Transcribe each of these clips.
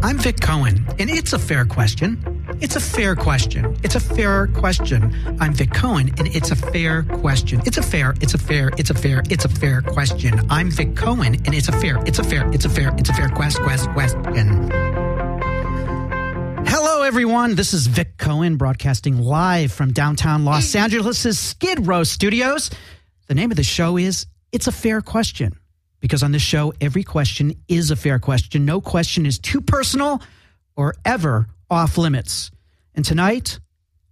I'm Vic Cohen, and it's a fair question. It's a fair question. It's a fair question. I'm Vic Cohen, and it's a fair question. It's a fair, it's a fair, it's a fair, it's a fair question. I'm Vic Cohen, and it's a fair, it's a fair, it's a fair, it's a fair quest, quest, question. Hello, everyone. This is Vic Cohen broadcasting live from downtown Los Angeles' Skid Row studios. The name of the show is It's a Fair Question because on this show, every question is a fair question. No question is too personal or ever off limits. And tonight,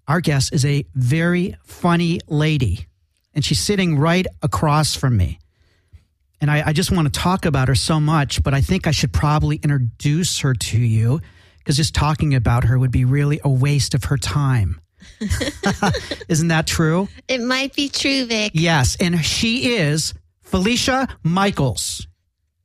our guest is a very funny lady, and she's sitting right across from me. And I, I just want to talk about her so much, but I think I should probably introduce her to you because just talking about her would be really a waste of her time. Isn't that true? It might be true, Vic. Yes. And she is Felicia Michaels.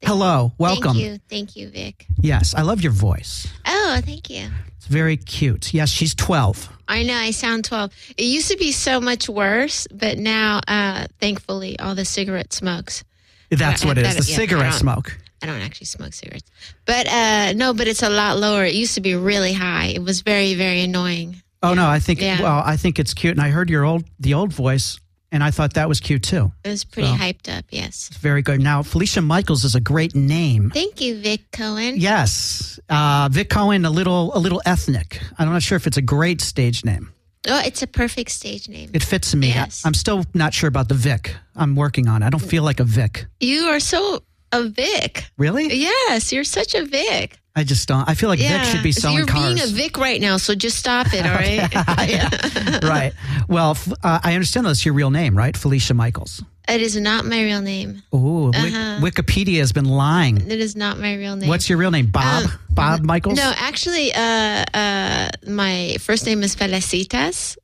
Hello. Welcome. Thank you. Thank you, Vic. Yes. I love your voice. Oh, thank you. It's very cute. Yes, she's 12. I know I sound 12. It used to be so much worse, but now, uh, thankfully, all the cigarette smokes. That's I- what it is that- the yeah, cigarette smoke. I don't actually smoke cigarettes. But uh, no, but it's a lot lower. It used to be really high. It was very, very annoying. Oh, no. I think, Yeah. well, I think it's cute. And I heard your old, the old voice, and I thought that was cute too. It was pretty So- hyped up, yes. Very good. Now, Felicia Michaels is a great name. Thank you, Vic Cohen. Yes. Uh, Vic Cohen, a little, a little ethnic. I'm not sure if it's a great stage name. Oh, it's a perfect stage name. It fits me. Yes. I, am still not sure about the Vic. I'm working on it. I don't feel like a Vic. You are so a Vic. Really? Yes, you're such a Vic. I just don't. I feel like Vic should be so selling you're cars. being a Vic right now, so just stop it, all right? right. Well, uh, I understand that's your real name, right? Felicia Michaels. It is not my real name. Oh, Uh-huh. Wikipedia has been lying. It is not my real name. What's your real name? Bob? Um, Bob Michaels? No, actually, uh, uh, my first name is Felicitas,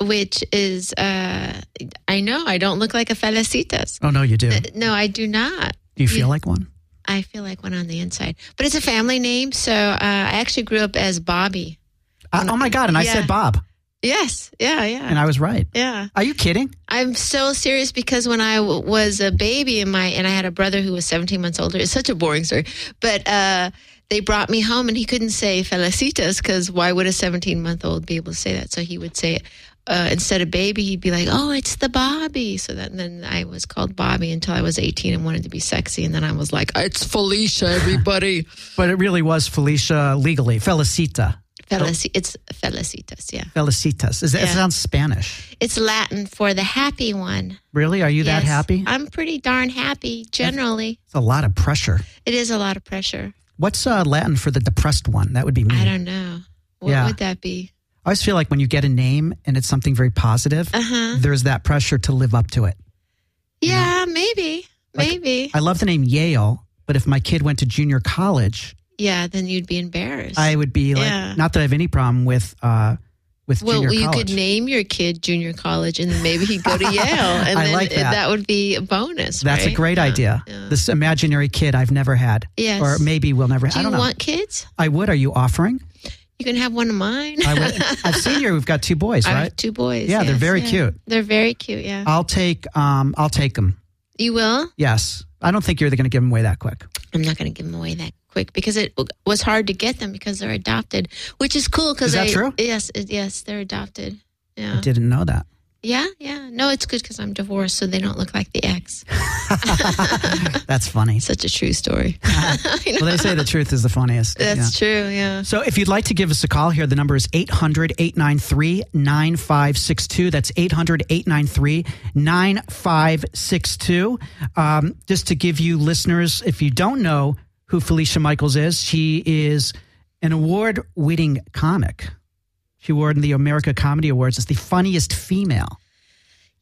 which is, uh, I know I don't look like a Felicitas. Oh, no, you do. Uh, No, I do not. Do you feel like one? I feel like one on the inside. But it's a family name, so uh, I actually grew up as Bobby. Uh, oh, my God. And I Yeah. said Bob, Yes, yeah, yeah. and I was right. yeah. Are you kidding? I'm so serious because when I w- was a baby and my and I had a brother who was 17 months older. It's such a boring story, but uh, they brought me home and he couldn't say Felicitas because why would a 17 month old be able to say that? So he would say it uh, instead of baby, he'd be like, "Oh, it's the Bobby." So that, then I was called Bobby until I was 18 and wanted to be sexy, and then I was like, "It's Felicia, everybody." But it really was Felicia legally. Felicita. Felici- it's Felicitas, yeah. Felicitas. Is that, It sounds Spanish. It's Latin for the happy one. Really? Are you that happy? I'm pretty darn happy generally. It's a lot of pressure. It is a lot of pressure. What's uh, Latin for the depressed one? That would be me. I don't know. What Yeah. would that be? I always feel like when you get a name and it's something very positive, Uh huh. there's that pressure to live up to it. Yeah, maybe. Like- maybe. I love the name Yale, but if my kid went to junior college, yeah, then you'd be embarrassed. I would be like, Yeah. not that I have any problem with uh, with junior. well, junior you college. could name your kid junior college, and then maybe he'd go to Yale, and I then like that. would be a bonus. That's a great Yeah, idea. yeah. This imaginary kid I've never had, Yes. or maybe we'll never. Do I you don't know. want kids? I would. Are you offering? You can have one of mine. I would. I've seen you. We've got two boys, I right? have two boys. Yeah, they're very yeah. cute. They're very cute. Yeah. I'll take. Um, I'll take them. you will? Yes. I don't think you're going to give them away that quick. I'm not going to give them away that quick because it was hard to get them because they're adopted, which is cool. Because Is that I, true? Yes, yes, they're adopted. Yeah. I didn't know that. Yeah, yeah. No, it's good because I'm divorced, so they don't look like the ex. That's funny. Such a true story. Well, they say the truth is the funniest. That's Yeah. true. Yeah. So if you'd like to give us a call here, the number is 800 893 9562. That's 800 893 9562. Um, Just to give you listeners, if you don't know who Felicia Michaels is, she is an award winning comic. She won the American Comedy Awards as the funniest female.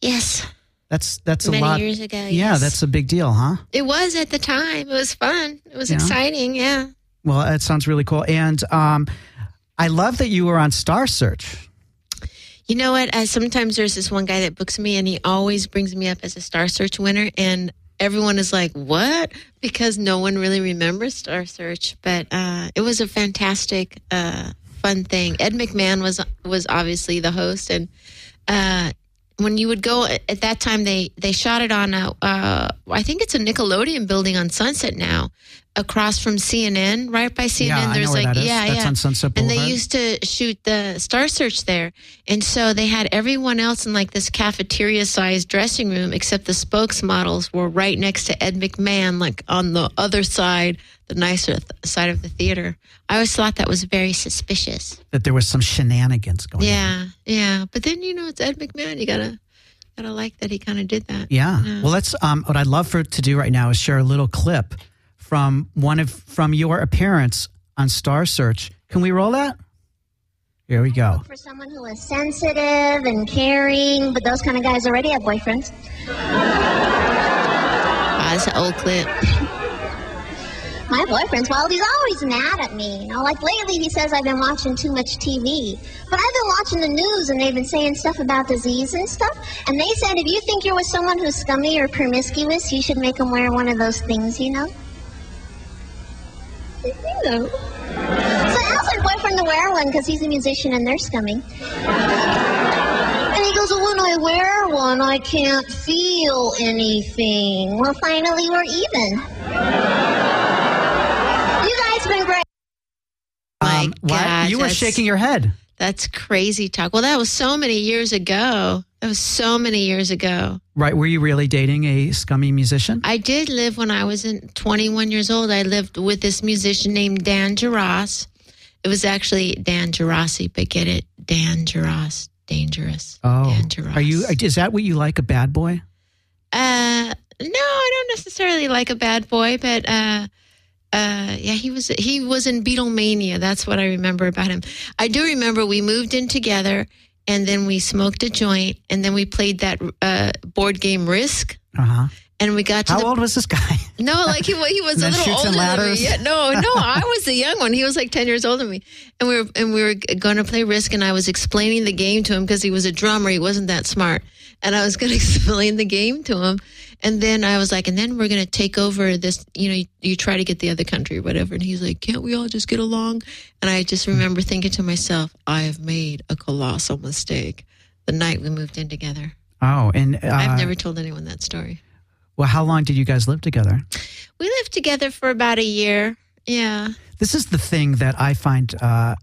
Yes. That's that's a lot. years ago. Yeah, yes. that's a big deal, huh? It was at the time. It was fun. It was Yeah. exciting. Yeah. Well, that sounds really cool. And um, I love that you were on Star Search. You know what? I, sometimes there's this one guy that books me, and he always brings me up as a Star Search winner, and everyone is like, "What?" Because no one really remembers Star Search, but uh, it was a fantastic, uh, fun thing. Ed McMahon was was obviously the host, and uh, when you would go at that time, they they shot it on a, uh, I think it's a Nickelodeon building on Sunset now, across from CNN, right by CNN. yeah, there's like yeah, That's yeah. on Sunset Boulevard. and they used to shoot the Star Search there. And so they had everyone else in like this cafeteria sized dressing room, except the spokesmodels were right next to Ed McMahon, like on the other side, the nicer th- side of the theater. I always thought that was very suspicious. that there was some shenanigans going on. Yeah, yeah. But then, you know, it's Ed McMahon. You gotta, gotta like that he kind of did that. Yeah. Yeah. Well, let's. Um, what I'd love for to do right now is share a little clip from one of from your appearance on Star Search. Can we roll that? Here we go. For someone who is sensitive and caring, but those kind of guys already have boyfriends. It's an old clip. My boyfriend's, well, he's always mad at me. You know, like lately he says I've been watching too much TV. But I've been watching the news and they've been saying stuff about disease and stuff. And they said if you think you're with someone who's scummy or promiscuous, you should make them wear one of those things, you know? You know. So I asked my boyfriend to wear one because he's a musician and they're scummy. And he goes, well, when I wear one, I can't feel anything. Well, finally, we're even. You guys been great. My Um, why- God, you were shaking your head. That's crazy talk. Well, that was so many years ago. That was so many years ago. Right? Were you really dating a scummy musician? I did live when I was in 21 years old. I lived with this musician named Dan Geras. It was actually Dan Gerasi, but get it? Dan Geras. Dangerous. oh, Dan Geras. are you? Is that what you like? A bad boy? Uh, no, I don't necessarily like a bad boy, but uh, uh, yeah, he was he was in Beatlemania. That's what I remember about him. I do remember we moved in together, and then we smoked a joint, and then we played that uh, board game Risk, Uh huh. and we got to How the old was this guy? no, like he he was a little older than me. Yeah, no, no, I was the young one. He was like ten years older than me, and we were and we were going to play Risk, and I was explaining the game to him because he was a drummer. He wasn't that smart, and I was going to explain the game to him, and then I was like, and then we're going to take over this. You know, you, you try to get the other country or whatever, and he's like, can't we all just get along? And I just remember thinking to myself, I have made a colossal mistake. The night we moved in together, Oh, and uh, I've never told anyone that story. Well, how long did you guys live together? We lived together for about a year. Yeah. This is the thing that I find. Uh,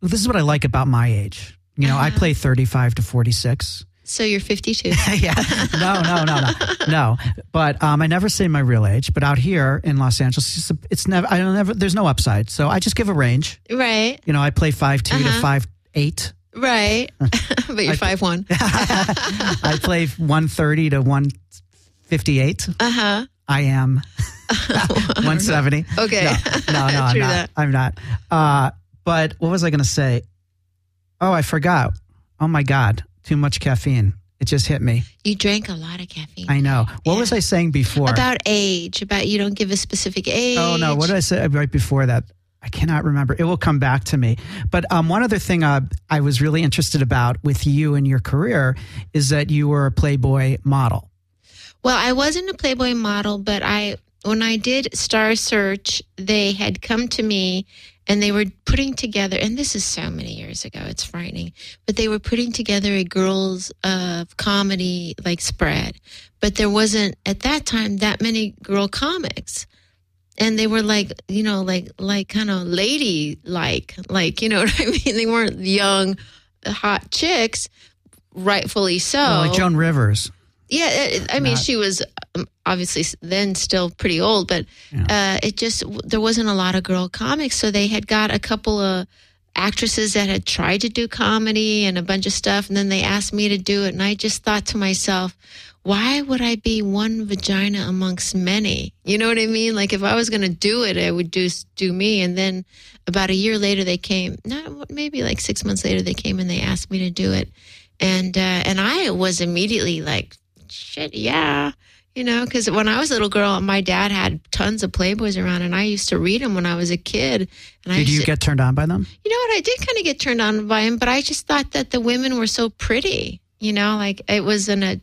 this is what I like about my age. You know, I Uh-huh. play thirty-five to forty-six. So you're 52. yeah. No, no, no, no, no. But um, I never say my real age. But out here in Los Angeles, it's, a- it's never. I don't never. There's no upside. So I just give a range. right. You know, I play five two to Uh-huh. five eight. Right. but you're five one. I play one thirty to one fifty-eight. Uh huh. I am one seventy. Okay. No, no, no I'm not. that. I'm not. Uh, but what was I going to say? Oh, I forgot. Oh my God, too much caffeine. It just hit me. You drank a lot of caffeine. I know. What Yeah. was I saying before? About age. About you don't give a specific age. Oh no! What did I say right before that? I cannot remember. It will come back to me. But um, one other thing uh, I was really interested about with you and your career is that you were a Playboy model. Well, I wasn't a Playboy model, but I when I did Star Search, they had come to me and they were putting together and this is so many years ago, it's frightening. But they were putting together a girls uh comedy like spread. But there wasn't at that time that many girl comics. And they were like, you know, like like kind of lady like, like, you know what I mean? They weren't young hot chicks, rightfully so. Well, like Joan Rivers. Yeah, it- I mean, Not- she was um, obviously then still pretty old, but uh, it just there wasn't a lot of girl comics, so they had got a couple of actresses that had tried to do comedy and a bunch of stuff, and then they asked me to do it, and I just thought to myself, why would I be one vagina amongst many? You know what I mean? Like if I was going to do it, I would do do me, and then about a year later they came, not maybe like six months later they came and they asked me to do it, and uh, and I was immediately like shit, yeah. You know, because when I was a little girl, my dad had tons of Playboys around, and I used to read them when I was a kid. And I Did you to, get turned on by them? you know what? I did kind of get turned on by him, but I just thought that the women were so pretty. You know, like it was an a,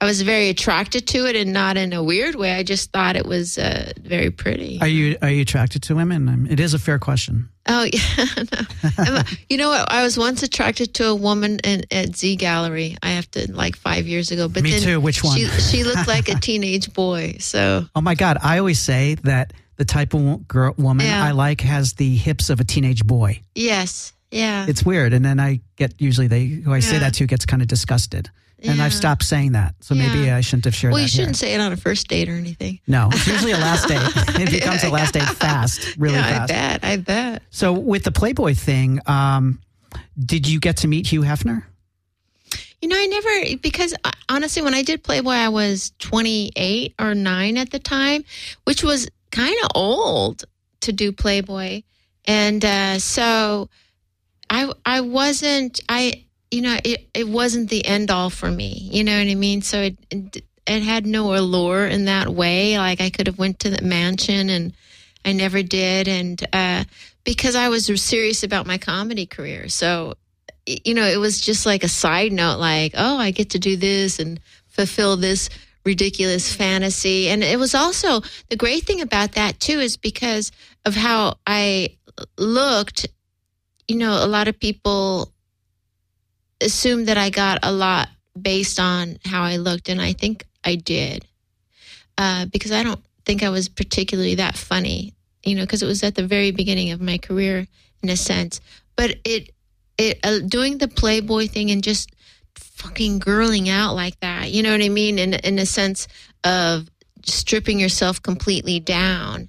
I was very attracted to it, and not in a weird way. I just thought it was uh, very pretty. Are you are you attracted to women? It is a fair question. Oh yeah, no. You know what? I was once attracted to a woman in, at Z Gallerie. I have to like five years ago. But Me then too. Which one? She, she looked like a teenage boy. So Oh my God! I always say that the type of girl woman Yeah. I like has the hips of a teenage boy. yes, yeah, It's weird, and then I get usually they who I say that to gets kind of disgusted, and Yeah. I've stopped saying that. So maybe I shouldn't have shared well, that you shouldn't here. say it on a first date or anything. No, it's usually a last date. it becomes a last date fast, really yeah, I fast. bet. I bet. So with the Playboy thing, um, did you get to meet Hugh Hefner? You know, I never because uh, honestly, when I did Playboy, I was 28 or nine at the time, which was kind of old to do Playboy, and uh, so I I wasn't I you know it it wasn't the end all for me. You know what I mean? So it. it it had no allure in that way. Like I could have went to the mansion and I never did. And, uh, because I was serious about my comedy career. So you know, it was just like a side note, like, oh, I get to do this and fulfill this ridiculous fantasy. And it was also the great thing about that, too, is because of how I looked, you know, a lot of people assumed that I got a lot based on how I looked. And I think I did uh, because I don't think I was particularly that funny, you know, because it was at the very beginning of my career in a sense. But it, it uh, doing the Playboy thing and just fucking girling out like that. You know what I mean? In in a sense of stripping yourself completely down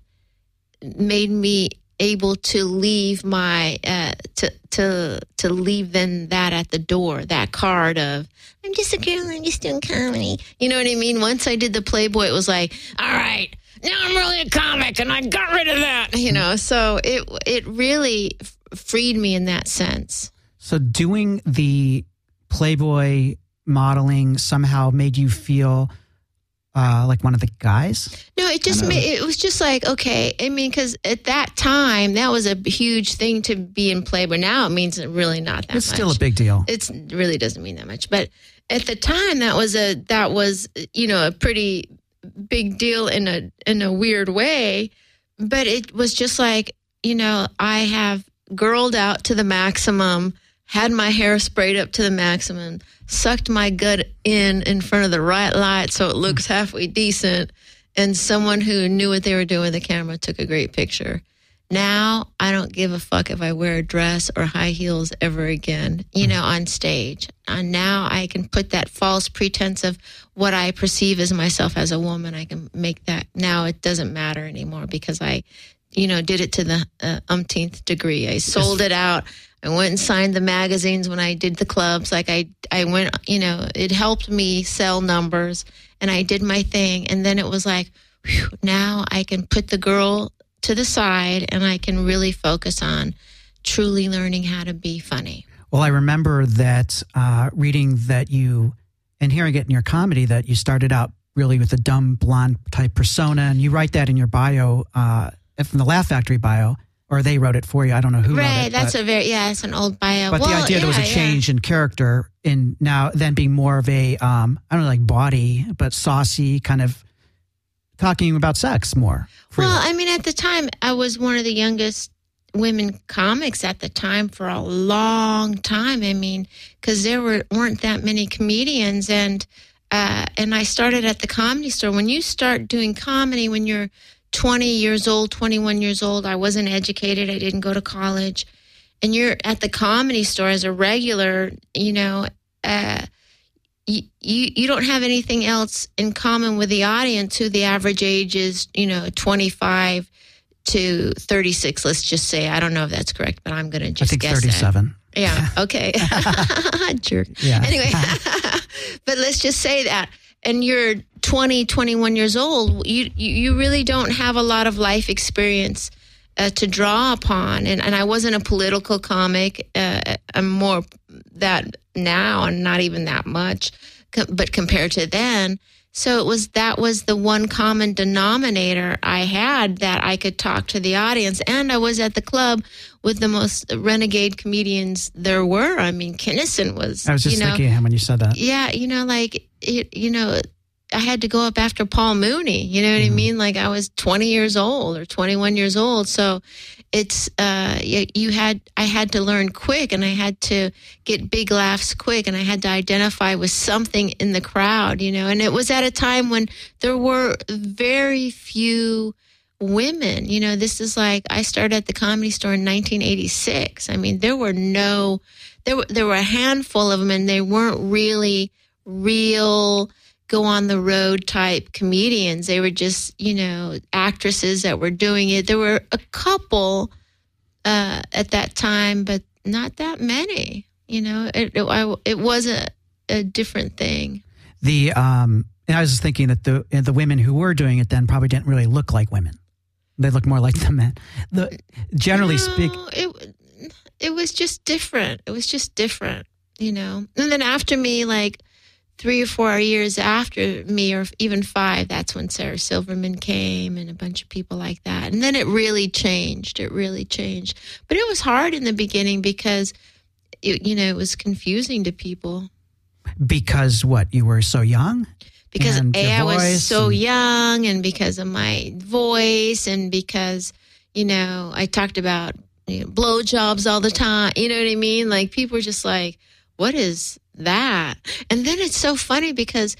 made me able to leave my uh, to to to leave then that at the door that card of I'm just a girl I'm just doing comedy. You know what I mean? Once I did the Playboy it was like all right now I'm really a comic and I got rid of that. You know so it it really freed me in that sense. So doing the Playboy modeling somehow made you feel uh, like one of the guys. No, it just made it was just like okay. I mean, because at that time that was a huge thing to be in play, but Now it means really not that much. It's much. still a big deal. It really doesn't mean that much, but at the time that was a that was you know a pretty big deal in a in a weird way. But it was just like you know I have girled out to the maximum, had my hair sprayed up to the maximum, sucked my gut in in front of the right light so it looks halfway decent, and someone who knew what they were doing with the camera took a great picture. Now I don't give a fuck if I wear a dress or high heels ever again, you know, on stage. And now I can put that false pretense of what I perceive as myself as a woman. I can make that now it doesn't matter anymore because I, you know, did it to the uh, umpteenth degree. I sold it out. I went and signed the magazines when I did the clubs. Like I, I went, you know, it helped me sell numbers and I did my thing. And then it was like, whew, now I can put the girl to the side and I can really focus on truly learning how to be funny. Well, I remember that uh, reading that you and hearing it in your comedy that you started out really with a dumb blonde type persona, and you write that in your bio uh, from the Laugh Factory bio, or they wrote it for you. I don't know who wrote it. right. it. That's but, a very, yeah, it's an old bio. but the Well, idea there was a yeah, yeah. change in character in now then being more of a um, I don't know like body, but saucy kind of talking about sex more. freely. Well, I mean, at the time, I was one of the youngest women comics at the time for a long time. I mean, because there were weren't that many comedians, and uh, and I started at the comedy store. When you start doing comedy, when you're 20 years old, 21 years old, I wasn't educated. I didn't go to college, and you're at the comedy store as a regular. You know. Uh, you, you you don't have anything else in common with the audience who the average age is you know 25 to 36 let's just say i don't know if that's correct but i'm going to I just think guess that. thirty-seven. yeah okay jerk Yeah. anyway but let's just say that and you're 20 21 years old you you, really don't have a lot of life experience uh, to draw upon and, and i wasn't a political comic uh, i'm more that now and not even that much but compared to then So it was that was the one common denominator I had that I could talk to the audience. And I was at the club with the most renegade comedians there were. I mean, Kinison was. I was just you know, thinking of him when you said that. yeah, you know, like it, you know, I had to go up after Paul Mooney. You know what I mean? Like I was 20 years old or 21 years old, so it's uh, you, you had I had to learn quick, and I had to get big laughs quick, and I had to identify with something in the crowd. You know, and it was at a time when there were very few women. You know, this is like I started at the comedy store in 1986. I mean, there were no, there were there were a handful of them, and they weren't really real go on the road type comedians. They were just you know actresses that were doing it. There were a couple uh, at that time, but not that many. You know, it it, I, it was a, a different thing. The um, and I was just thinking that the the women who were doing it then probably didn't really look like women. They look more like the men. The generally speak, No, it it was just different. It was just different, you know. And then after me, like three or four years after me, or even five, that's when Sarah Silverman came and a bunch of people like that. And then it really changed. It really changed. But it was hard in the beginning because, it, you know, it was confusing to people. because what you were so young. because a I was so and- young, and because of my voice, and because you know I talked about you know, blowjobs all the time. You know what I mean? Like people were just like, "What is that?" And then it's so funny because.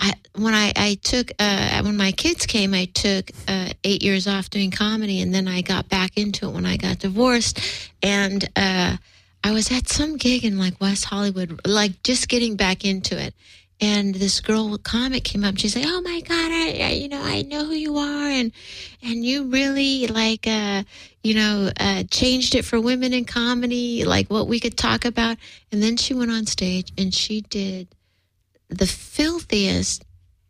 I, when I, I took uh, when my kids came, I took uh, eight years off doing comedy, and then I got back into it when I got divorced. And uh, I was at some gig in like West Hollywood, like just getting back into it. And this girl with comic came up. She's like, "Oh my god, I, I you know I know who you are, and and you really like uh you know uh changed it for women in comedy, like what we could talk about." And then she went on stage and she did the filthiest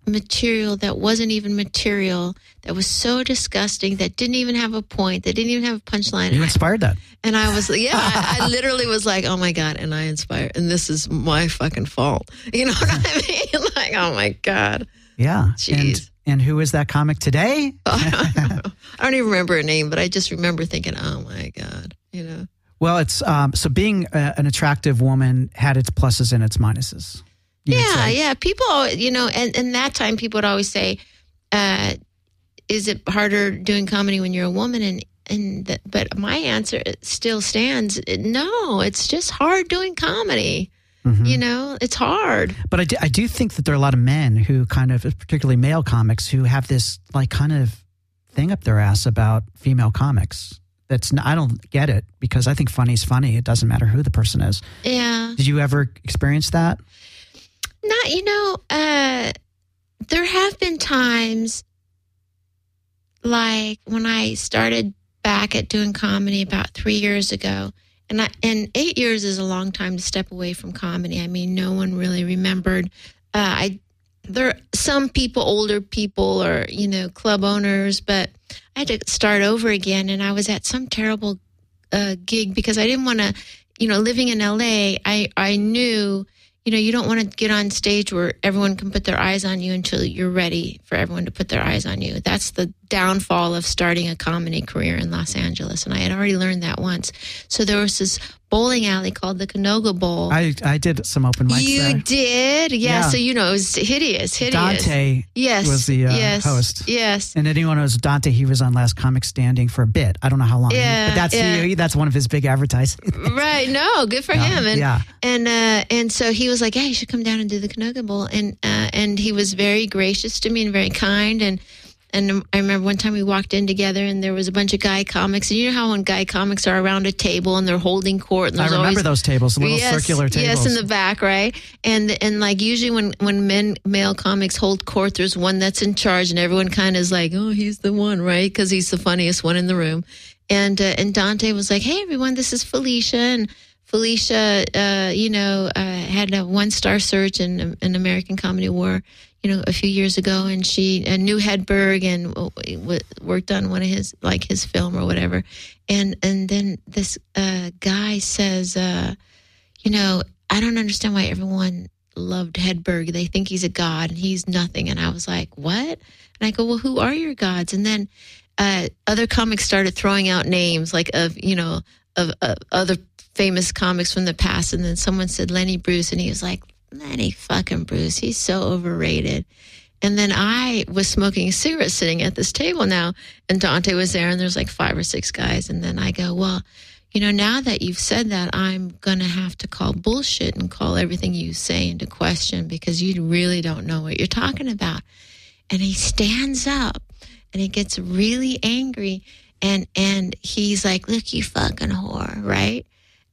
material that wasn't even material that was so disgusting that didn't even have a point that didn't even have a punchline You inspired that. and I was, yeah, I, I literally was like, oh my God. And I inspired, and this is my fucking fault. You know what I mean? like, oh my God. Yeah. Jeez. And and who is that comic today? I don't even remember her name, but I just remember thinking, oh my God, you know? Well, it's um, so being a, an attractive woman had its pluses and its minuses. Yeah, yeah. People, you know, and, and that time people would always say, uh, is it harder doing comedy when you're a woman? And, and the, but my answer still stands. No, it's just hard doing comedy. Mhm. You know, it's hard. But I do, I do think that there are a lot of men who kind of, particularly male comics, who have this like kind of thing up their ass about female comics. That's I don't get it because I think funny is funny. It doesn't matter who the person is. Yeah. Did you ever experience that? Not, you know, uh, there have been times like when I started back at doing comedy about three years ago. And I, and eight years is a long time to step away from comedy. I mean, no one really remembered. Uh, I there some people, older people, or you know, club owners, but I had to start over again. And I was at some terrible uh, gig because I didn't want to, you know, living in LA. I I knew you know, you don't want to get on stage where everyone can put their eyes on you until you're ready for everyone to put their eyes on you. That's the downfall of starting a comedy career in Los Angeles. And I had already learned that once. So there was this bowling alley called the Canoga Bowl. I, I did some open mics you there. did? Yeah, Yeah. So, you know, it was hideous, hideous. Dante yes. was the uh, yes, host. Yes. And anyone who knows Dante, he was on Last Comic Standing for a bit. I don't know how long, Yeah, but that's yeah. he, that's one of his big advertising. right. No, good for him. And yeah, and uh, and so he was like, "Yeah, you should come down and do the Canoga Bowl." And uh, and he was very gracious to me and very kind. And and I remember one time we walked in together, and there was a bunch of guy comics. And you know how when guy comics are around a table and they're holding court, and I remember always those tables, the little yes, circular tables. Yes, in the back, right? And and like usually when when men male comics hold court, there's one that's in charge, and everyone kind of is like, oh, he's the one, right? Because he's the funniest one in the room. And uh, and Dante was like, hey, everyone, this is Felicia, and Felicia, uh, you know, uh, had a one star search in an American Comedy Award. You know, a few years ago, and she knew Hedberg and w- worked on one of his like his film or whatever. And and then this uh, guy says, uh, you know, I don't understand why everyone loved Hedberg. They think he's a god and he's nothing. And I was like, what? And I go, well, who are your gods? And then uh, other comics started throwing out names like of you know of, of other famous comics from the past. And then someone said Lenny Bruce, and he was like, Lenny fucking Bruce, he's so overrated. And then I was smoking a cigarette sitting at this table now, and Dante was there, and there's like five or six guys. And then I go, Well, you know, now that you've said that, I'm going to have to call bullshit and call everything you say into question because you really don't know what you're talking about. And he stands up and he gets really angry and and he's like, Look, you fucking whore, right?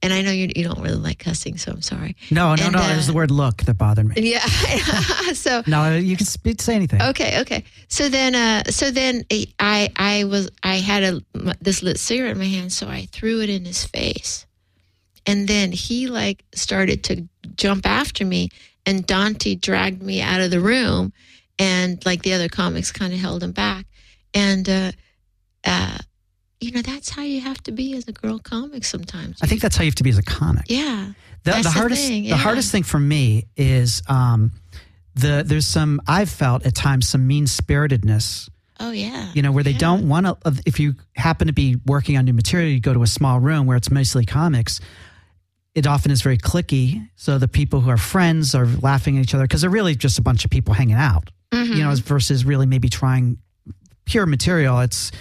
And I know you, you don't really like cussing, so I'm sorry. No, no, And, no. uh, it was the word look that bothered me. Yeah. so No, you can sp- say anything. Okay, okay. So then, uh, so then I, I was, I had a this lit cigarette in my hand, so I threw it in his face, and then he like started to jump after me, and Dante dragged me out of the room, and like the other comics kind of held him back, and uh, uh, you know that's how you have to be as a girl comic sometimes. I think that's how you have to be as a comic. yeah, the, That's the the hardest thing, the hardest thing for me is um, the there's some I've felt at times some mean spiritedness. oh yeah, You know where they Yeah. don't want to. If you happen to be working on new material, you go to a small room where it's mostly comics. It often is very clicky, so the people who are friends are laughing at each other because they're really just a bunch of people hanging out. Mm-hmm. You know, versus really maybe trying pure material. It's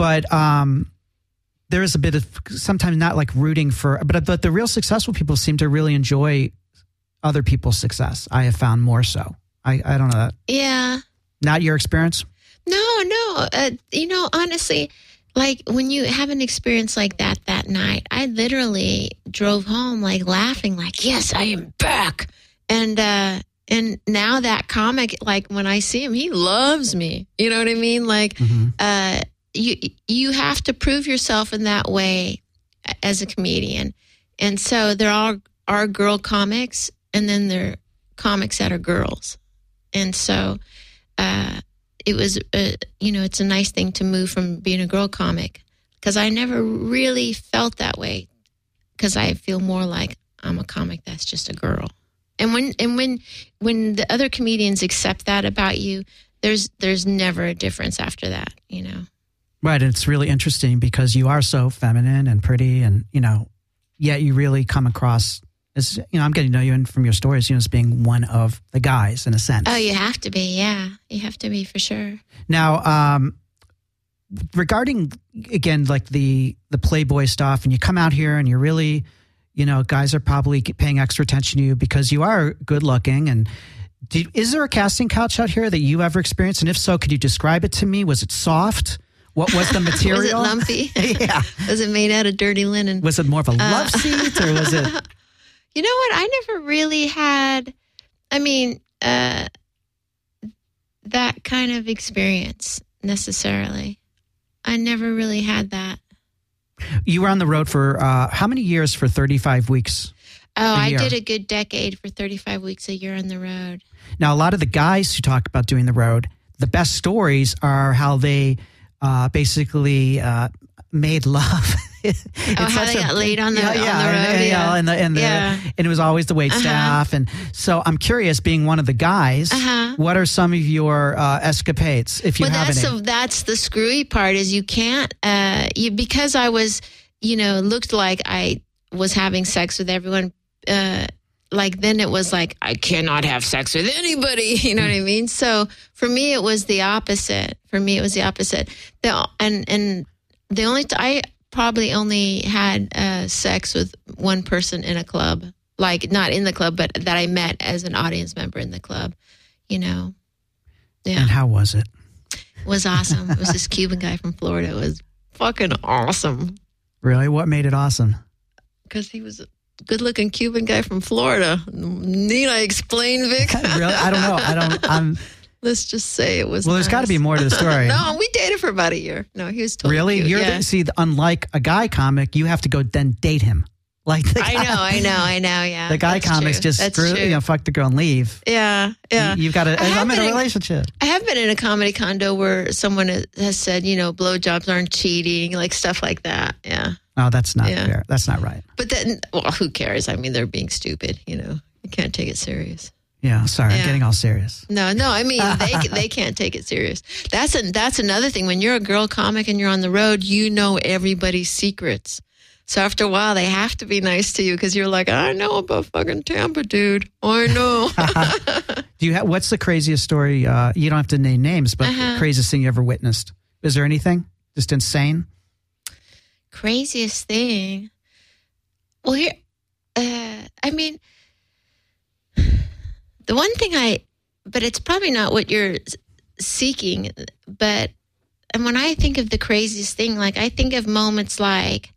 but um, there is a bit of sometimes not like rooting for, but but the real successful people seem to really enjoy other people's success. I have found more so. I I don't know. That. Yeah. Not your experience. No, no. Uh, you know, honestly, like when you have an experience like that that night, I literally drove home like laughing, like, yes, I am back. And, uh, and now that comic, like when I see him, he loves me. You know what I mean? Like, Mhm. uh, you you have to prove yourself in that way as a comedian, and so there are are girl comics, and then there are comics that are girls, and so uh, it was uh, you know it's a nice thing to move from being a girl comic because I never really felt that way because I feel more like I'm a comic that's just a girl. And when and when when the other comedians accept that about you, there's there's never a difference after that, you know. Right, and it's really interesting because you are so feminine and pretty, and you know, yet you really come across as you know. I'm getting to know you and from your stories, you know, as being one of the guys in a sense. Oh, you have to be, yeah, you have to be for sure. Now, um, regarding again, like the the Playboy stuff, and you come out here and you're really, you know, guys are probably paying extra attention to you because you are good looking. And did, is there a casting couch out here that you ever experienced? And if so, could you describe it to me? Was it soft? What was the material? Was it lumpy? yeah. was it made out of dirty linen? Was it more of a love Uh, seat or was it? You know what? I never really had. I mean, uh, that kind of experience necessarily. I never really had that. You were on the road for uh, how many years for 35 weeks? Oh, I did a good decade for 35 weeks a year on the road. Now, a lot of the guys who talk about doing the road, the best stories are how they uh, basically uh, made love. It's Oh, how they got laid on the- yeah, on the yeah, road, and, yeah. and the and the Yeah. and it was always the wait Uh-huh. staff, and so I'm curious, being one of the guys, Uh-huh. what are some of your uh, escapades, if you well, have that's any? the that's the screwy part is you can't uh you because I was you know looked like I was having sex with everyone uh like then it was like I cannot have sex with anybody you know what I mean? So for me it was the opposite. For me it was the opposite. The and and the only t- I probably only had uh sex with one person in a club. Like not in the club but that I met as an audience member in the club you know? Yeah. And how was it? was awesome. It was this Cuban guy from Florida. It was fucking awesome. Really, what made it awesome? because he was good looking Cuban guy from Florida. Need I explain, Vic? really, I don't know. I don't. I'm Let's just say it was. well. There's got to be more to the story. No, we dated for about a year. No, he was totally Really? cute. You're yeah. the, see, unlike a guy comic, you have to go then date him. Like the I know, I know, I know. Yeah, the guy comics true. just That's screw, true. you know, fuck the girl and leave. Yeah, yeah. You, have got to. I'm in a in- relationship. I have been in a comedy condo where someone has said, you know, blowjobs aren't cheating, like stuff like that. Yeah. Oh, that's not Yeah. fair. That's not right. But then, well, who cares? I mean, they're being stupid, you know. You can't take it serious. Yeah, sorry, I'm getting all serious. No, no. I mean, they they can't take it serious. That's a, that's another thing. When you're a girl comic and you're on the road, you know everybody's secrets. So after a while, they have to be nice to you because you're like, I know about fucking Tampa, dude. I know. Do you have what's the craziest story? Uh, you don't have to name names, but Uh-huh. the craziest thing you ever witnessed? Is there anything just insane? Craziest thing. Well, here, uh, I mean, the one thing I, but it's probably not what you're seeking. But and when I think of the craziest thing, like I think of moments like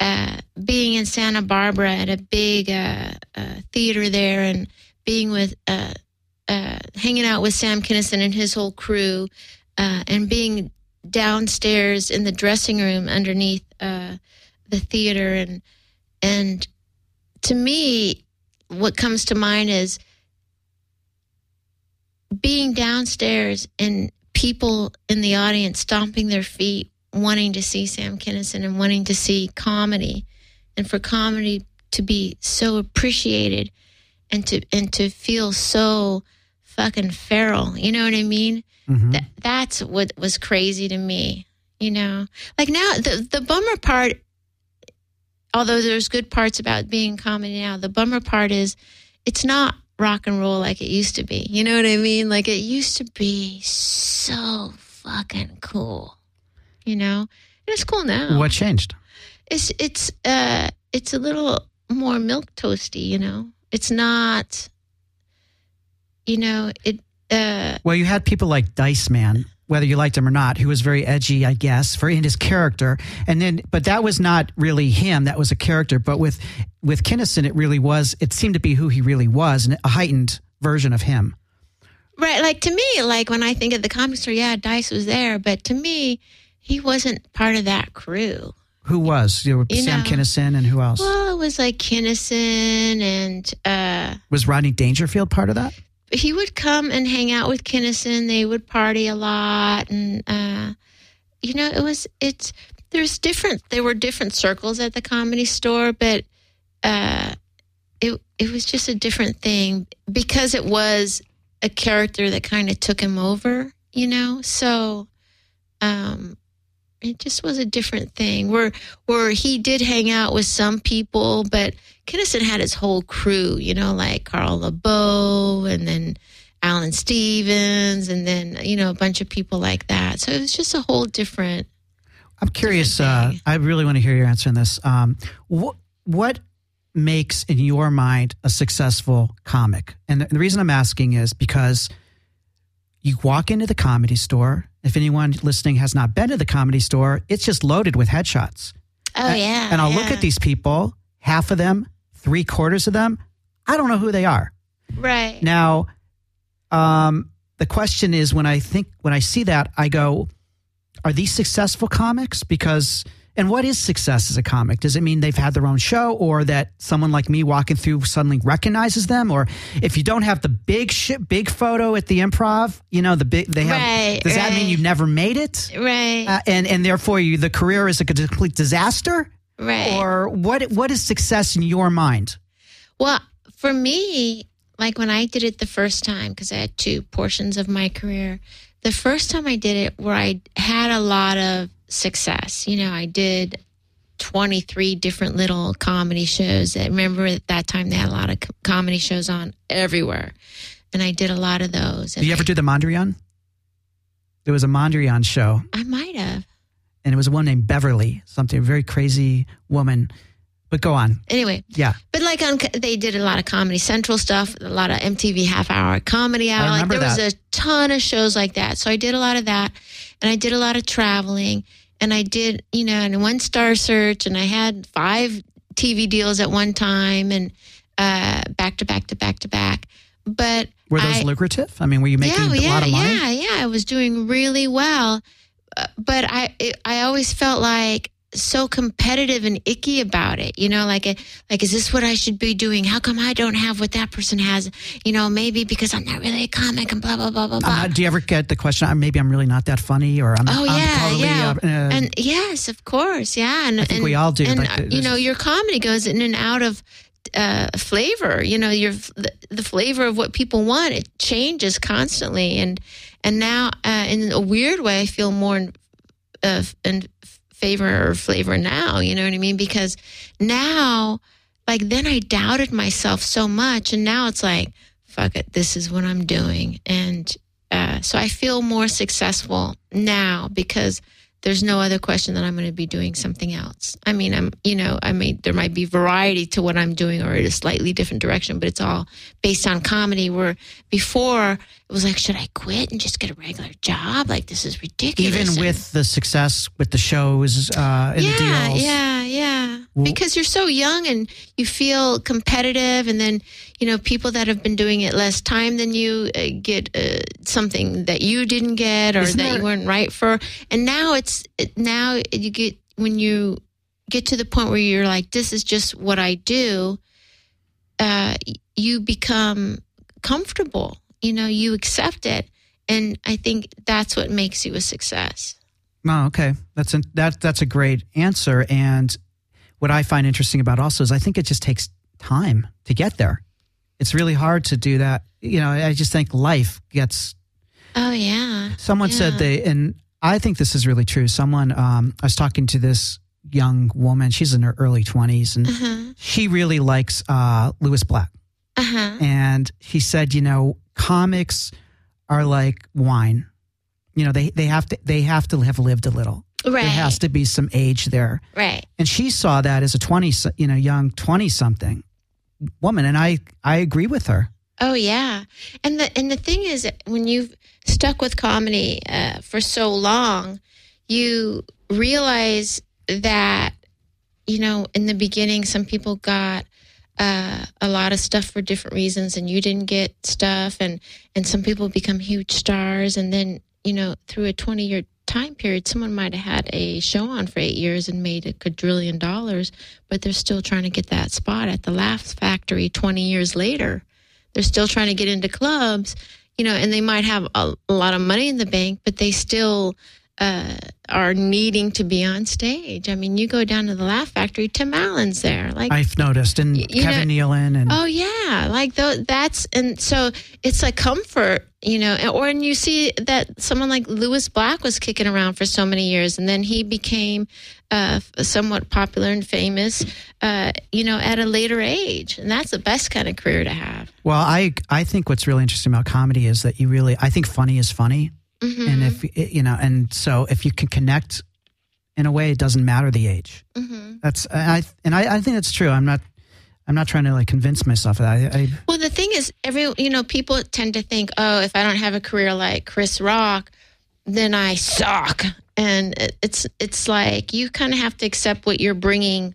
uh, being in Santa Barbara at a big uh, uh, theater there, and being with, uh, uh, hanging out with Sam Kinison and his whole crew, and being downstairs in the dressing room underneath the theater, and and to me, what comes to mind is being downstairs and people in the audience stomping their feet, wanting to see Sam Kinison and wanting to see comedy, and for comedy to be so appreciated and to and to feel so fucking feral. You know what I mean? Mhm. That that's what was crazy to me. You know, like now the the bummer part. Although there's good parts about being comedy now, the bummer part is it's not rock and roll like it used to be. You know what I mean? Like it used to be so fucking cool. You know, and it's cool now. What changed? It's it's uh it's a little more milk toasty. You know, it's not. You know it. Uh, Well, you had people like Dice Man, whether you liked him or not, who was very edgy, I guess, for in his character. And then, but that was not really him; that was a character. But with with Kinison, it really was. It seemed to be who he really was, and a heightened version of him. Right. Like to me, like when I think of the comic store, yeah, Dice was there, but to me, he wasn't part of that crew. Who was you know, You Sam know. Kinison, and who else Well, it was like Kinison and uh was Rodney Dangerfield part of that? he would come and hang out with Kinison. They would party a lot and uh you know, it was it's there's different there were different circles at the comedy store, but uh it it was just a different thing because it was a character that kind of took him over, you know? So um it just was a different thing where where he did hang out with some people, but Kinison had his whole crew, you know, like Carl LaBove and then Alan Stevens and then, you know, a bunch of people like that. So it was just a whole different I'm curious. Uh. I really want to hear your answer on this. Um, what what makes, in your mind, a successful comic? And the, the reason I'm asking is because you walk into the comedy store. If anyone listening has not been to the comedy store, it's just loaded with headshots. Oh And- yeah. And I'll look at these people. Half of them, three quarters of them, I don't know who they are. Right. Now, um, the question is when I think when I see that, I go, are these successful comics? Because and what is success as a comic? Does it mean they've had their own show, or that someone like me walking through suddenly recognizes them, or if you don't have the big shit, big photo at the improv, you know the big they have. Right, does that mean you've never made it? Right. Uh, and and therefore you the career is a complete disaster, right. or what? What is success in your mind? Well, for me, like when I did it the first time, because I had two portions of my career, the first time I did it where I had a lot of success, you know, I did 23 different little comedy shows. I remember at that time they had a lot of comedy shows on everywhere. And I did a lot of those. Did you ever I, do the Mondrian? There was a Mondrian show. I might have. and it was a woman named Beverly, something very crazy woman. But go on, Anyway, yeah. But like on, they did a lot of Comedy Central stuff, a lot of MTV half hour comedy hour. Like remember there was a ton of shows like that. So I did a lot of that, and I did a lot of traveling, and I did you know, and one Star Search, and I had five TV deals at one time, and uh, back to back to back to back. But Were those I, lucrative? I mean, were you making yeah, a lot of money? Yeah, yeah, I was doing really well, uh, but I it, I always felt like so competitive and icky about it. You know, like a, like is this what I should be doing? How come I don't have what that person has? You know, maybe because I'm not really a comic and blah blah blah blah blah. Uh, do you ever get the question? "Uh, Maybe I'm really not that funny, or I'm, Oh I'm yeah, totally. yeah, Uh, uh, and yes, of course, yeah. And I think and, we all do, And like, uh, you know, your comedy goes in and out of uh, flavor. You know, your the, the flavor of what people want it changes constantly, and and now uh, in a weird way, I feel more in, uh, in favor or flavor now. You know what I mean? Because now, like then I doubted myself so much, and now it's like, fuck it, this is what I'm doing, and uh, so I feel more successful now because there's no other question that I'm going to be doing something else. I mean, I'm, you know, I mean, there might be variety to what I'm doing or in a slightly different direction, but it's all based on comedy. Where before it was like, should I quit and just get a regular job? Like, this is ridiculous. Even And- with the success with the shows uh, and the yeah, deals. yeah, yeah. Well- because you're so young and you feel competitive, and then you know people that have been doing it less time than you uh, get uh, something that you didn't get or Isn't that you weren't right for. And now it's now you get when you get to the point where you're like, this is just what I do. Uh, you become comfortable. You know, you accept it, and I think that's what makes you a success. Oh, okay. That's a, that that's a great answer. And what I find interesting about also is I think it just takes time to get there. It's really hard to do that. You know, I just think life gets. Oh yeah. Someone said they, and I think this is really true. Someone, um, I was talking to this young woman. She's in her early twenties, and Uh-huh. she really likes uh, Lewis Black. Uh-huh. and he said, you know, comics are like wine. You know, they they have to they have to have lived a little. Right. There has to be some age there. right. And she saw that as a 20, you know, young 20 something woman and I I agree with her. Oh yeah. And the and the thing is when you've stuck with comedy uh, for so long, you realize that you know, in the beginning some people got uh, a lot of stuff for different reasons and you didn't get stuff and and some people become huge stars and then you know through a 20 year time period someone might have had a show on for eight years and made a quadrillion dollars but they're still trying to get that spot at the laugh factory 20 years later. They're still trying to get into clubs you know and they might have a, a lot of money in the bank but they still uh, are needing to be on stage i mean you go down to the laugh factory tim allen's there like I've noticed and Kevin know- Nealon and Oh yeah, like tho- that's and so it's a comfort, you know. Or and you see that someone like Lewis Black was kicking around for so many years, and then he became uh, somewhat popular and famous, uh, you know, at a later age, and that's the best kind of career to have. well, I I think what's really interesting about comedy is that you really I think funny is funny. Mm-hmm. And if you know and so if you can connect in a way it doesn't matter the age. hmm That's I and I, I think that's true. I'm not I'm not trying to like convince myself of that. I, I Well, the thing is, every you know, people tend to think, oh, if I don't have a career like Chris Rock, then I suck. And it's it's like you kind of have to accept what you're bringing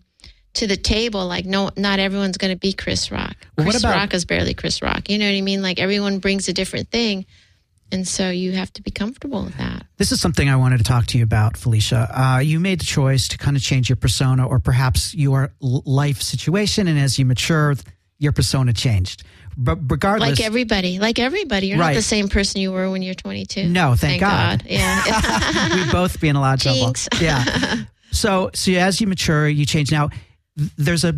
to the table. Like, no, not everyone's going to be Chris Rock. Well, Chris about- Rock is barely Chris Rock. You know what I mean? Like everyone brings a different thing, and so you have to be comfortable with that. This is something I wanted to talk to you about, Felicia. Uh, you made the choice to kind of change your persona or perhaps your life situation. And as you mature, your persona changed. But regardless, Like everybody, like everybody, you're Right. not the same person you were when you're 22. No, thank God. Yeah. we'd both be in a lot of trouble. Yeah. So, so as you mature, you change. Now, there's a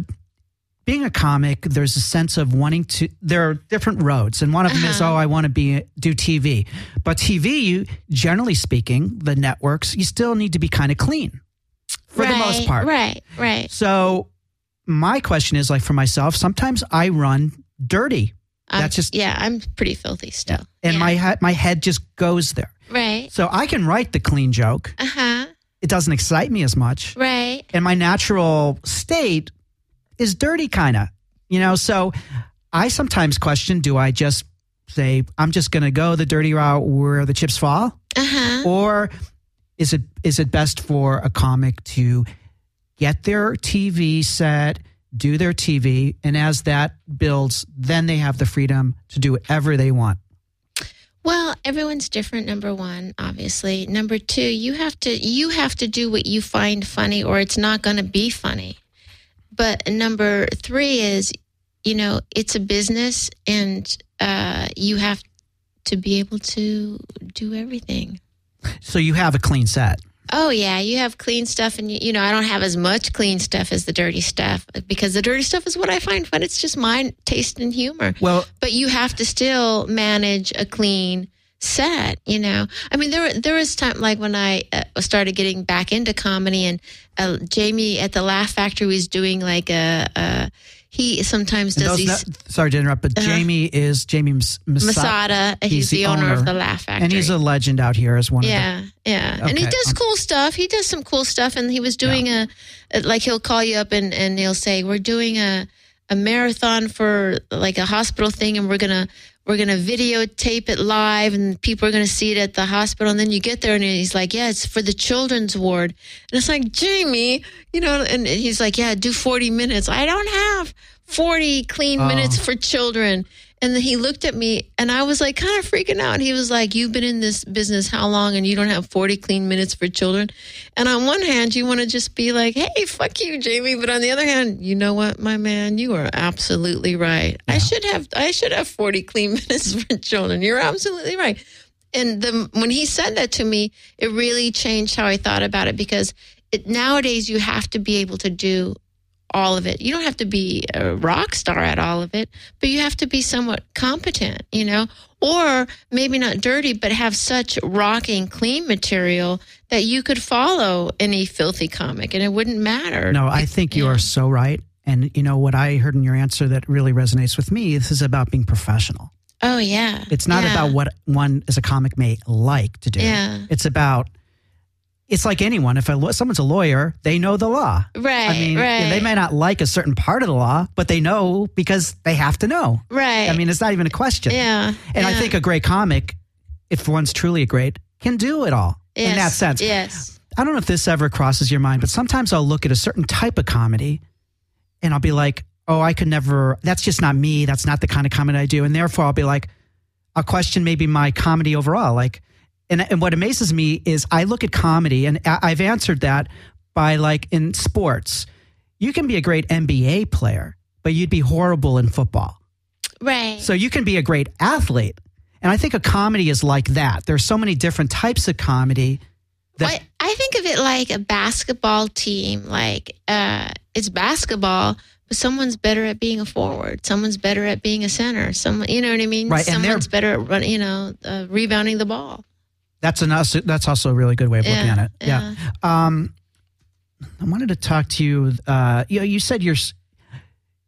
being a comic. There's a sense of wanting to. There are different roads, and one of them is, Uh-huh. oh, I want to be do TV. But TV, you generally speaking, the networks, you still need to be kind of clean for the most part. Right, right. So, my question is, like for myself, sometimes I run dirty, I'm- That's just- yeah. I'm pretty filthy still. and Yeah. my head, my head just goes there. right. So I can write the clean joke. Uh huh. It doesn't excite me as much. Right. and my natural state is dirty kind of you know so i sometimes question do i just say i'm just going to go the dirty route where the chips fall Uh huh. or is it is it best for a comic to get their tv set do their tv and as that builds then they have the freedom to do whatever they want Well, everyone's different. Number one, obviously. Number two, you have to you have to do what you find funny, or it's not going to be funny. But number three is, you know, it's a business, and uh, you have to be able to do everything. so you have a clean set Oh yeah, you have clean stuff, and you, you know I don't have as much clean stuff as the dirty stuff because the dirty stuff is what I find fun. It's just my taste and humor. Well, but you have to still manage a clean set. You know, I mean there there was time like when I uh, started getting back into comedy, and uh, Jamie at the Laugh Factory was doing like a. a he sometimes does these. sorry to interrupt, but Uh-huh. Jamie is Jamie Mas- Masa- Masada, he's, the, owner, of the Laugh Factory. and he's a legend out here as one of Yeah, yeah, and he Okay. does cool stuff. He does some cool stuff, and he was doing a, a like he'll call you up and and he'll say we're doing a a marathon for like a hospital thing, and we're gonna we're gonna videotape it live, and people are gonna see it at the hospital. And then you get there, and he's like, yeah, it's for the children's ward, and it's like Jamie, you know, and he's like, yeah, do forty minutes. I don't have forty clean Oh. minutes for children. And then he looked at me and I was like kind of freaking out. He was like, You've been in this business how long and you don't have 40 clean minutes for children? And on one hand, you want to just be like, Hey, fuck you, Jamie. But on the other hand, you know what, my man, you are absolutely right. I should have I should have 40 clean minutes for children. You're absolutely right. And the when he said that to me, it really changed how I thought about it because it, nowadays you have to be able to do all of it. You don't have to be a rock star at all of it, but you have to be somewhat competent, you know, or maybe not dirty, but have such rocking clean material that you could follow any filthy comic and it wouldn't matter. No, I think you are so right. And you know what I heard in your answer that really resonates with me. This is about being professional. Oh yeah. It's not Yeah. about what one as a comic may like to do. Yeah. It's about. It's like anyone. If a, someone's a lawyer, they know the law. Right. I mean, right. they may not like a certain part of the law, but they know because they have to know. Right. I mean, it's not even a question. yeah. And I think a great comic, if one's truly a great, can do it all in that sense. Yes. I don't know if this ever crosses your mind, but sometimes I'll look at a certain type of comedy and I'll be like, oh, I could never, that's just not me. That's not the kind of comedy I do. And therefore, I'll be like, I'll question maybe my comedy overall. Like, and, and what amazes me is I look at comedy and I've answered that by like in sports, you can be a great NBA player, but you'd be horrible in football. Right. So you can be a great athlete. And I think a comedy is like that. There's so many different types of comedy that I, I think of it like a basketball team. Like uh, it's basketball, but someone's better at being a forward. Someone's better at being a center. Someone, you know what I mean? Right, Someone's better at running, you know, uh, rebounding the ball. That's an also, that's also a really good way of looking Yeah, at it. Yeah. Um, I wanted to talk to you. Uh, you know, you said you're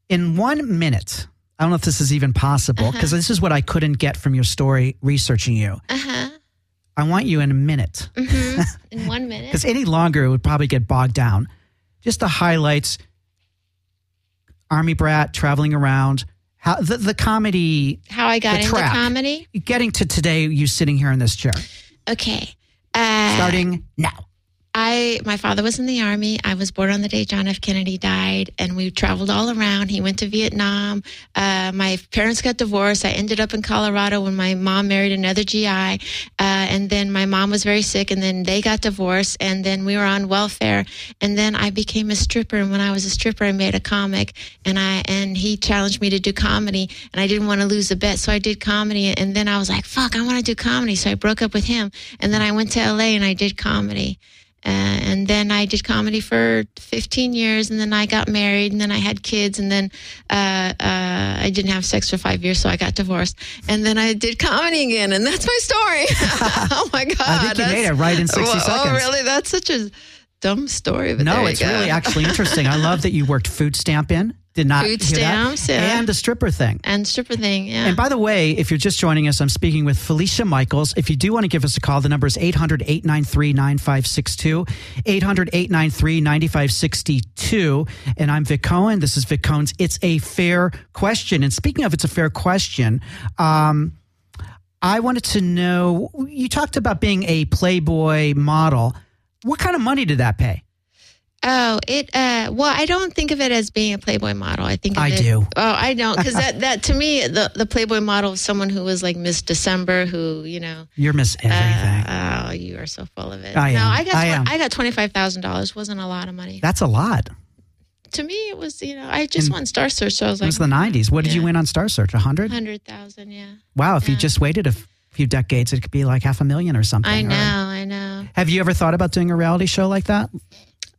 in one minute. I don't know if this is even possible Uh-huh. because this is what I couldn't get from your story researching you. Uh huh. I want you in a minute hmm In one minute. because any longer it would probably get bogged down. Just the highlights: Army brat traveling around, how the, the comedy, How I got into track. comedy. getting to today. You sitting here in this chair, Okay. Uh, starting now. I my father was in the army. I was born on the day John F. Kennedy died, and we traveled all around. He went to Vietnam. Uh, my parents got divorced. I ended up in Colorado when my mom married another GI, uh, and then my mom was very sick, and then they got divorced, and then we were on welfare, and then I became a stripper. And when I was a stripper, I made a comic, and I and he challenged me to do comedy, and I didn't want to lose the bet, so I did comedy, and then I was like, "Fuck, I want to do comedy," so I broke up with him, and then I went to LA and I did comedy. Uh, and then I did comedy for 15 years, and then I got married, and then I had kids, and then uh, uh, I didn't have sex for five years, so I got divorced, and then I did comedy again, and that's my story. oh my god! I think you made it right in 60 oh, seconds. Oh, really? That's such a dumb story. But No, it's really actually interesting. I love that you worked food stamp in. Did not Food stamps, yeah. and the stripper thing. and stripper thing. Yeah. And by the way, if you're just joining us, I'm speaking with Felicia Michaels. If you do want to give us a call, the number is 800 893 9562. 800 893 9562. And I'm Vic Cohen. This is Vic Cohen's It's a Fair Question. And speaking of It's a Fair Question, um, I wanted to know you talked about being a Playboy model. What kind of money did that pay? Oh, it. Uh, well, I don't think of it as being a Playboy model. I think of I it, do. Oh, I don't, because that that to me, the the Playboy model is someone who was like Miss December, who you know. You're Miss Everything. Uh, oh, you are so full of it. I no, am. I got I am. I got twenty five thousand dollars. wasn't a lot of money That's a lot. to me. It was you know I just In- won Star Search, so I was like. It was the 90s. What did you Yeah. win on Star Search? A 100? hundred thousand. Yeah, Wow, if you just waited a few decades, it could be like half a million or something. I know, I know. Have you ever thought about doing a reality show like that?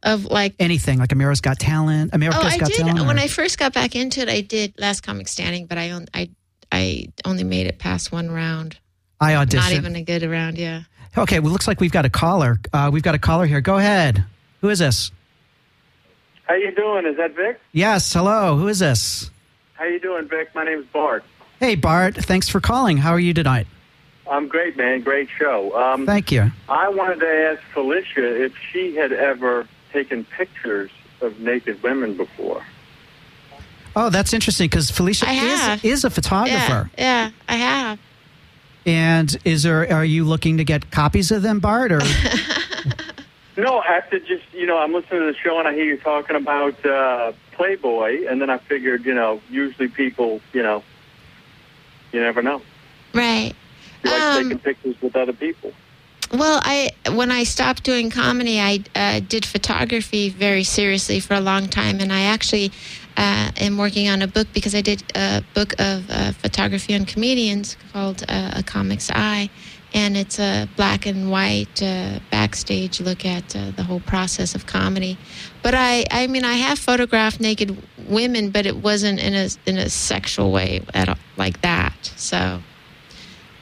Of like Anything like America's Got Talent? America's Oh, I Got did. Talent. When or- I first got back into it, I did Last Comic Standing, but I on- I I only made it past one round. I auditioned. Not auditioned. even a good round. Yeah. Okay, well, looks like we've got a caller. Uh, we've got a caller here. Go ahead. Who is this? How you doing? Is that Vic? Yes. Hello. Who is this? How you doing, Vic? My name's Bart. Hey, Bart. Thanks for calling. How are you tonight? I'm great, man. Great show. Um, Thank you. I wanted to ask Felicia if she had ever taken pictures of naked women before. Oh, that's interesting because Felicia is, is a Yeah. photographer. Yeah. I have. And is there? Are you looking to get copies of them, Bart? Or No, after just you know, I'm listening to the show and I hear you talking about uh, Playboy, and then I figured, you know, usually people, you know, you never know. Right. You like Um, taking pictures with other people. Well, I when I stopped doing comedy, I uh, did photography very seriously for a long time, and I actually uh, am working on a book because I did a book of uh, photography on comedians called uh, A Comic's Eye, and it's a black and white uh, backstage look at uh, the whole process of comedy. But I, I mean, I have photographed naked women, but it wasn't in a in a sexual way at all, like that. So.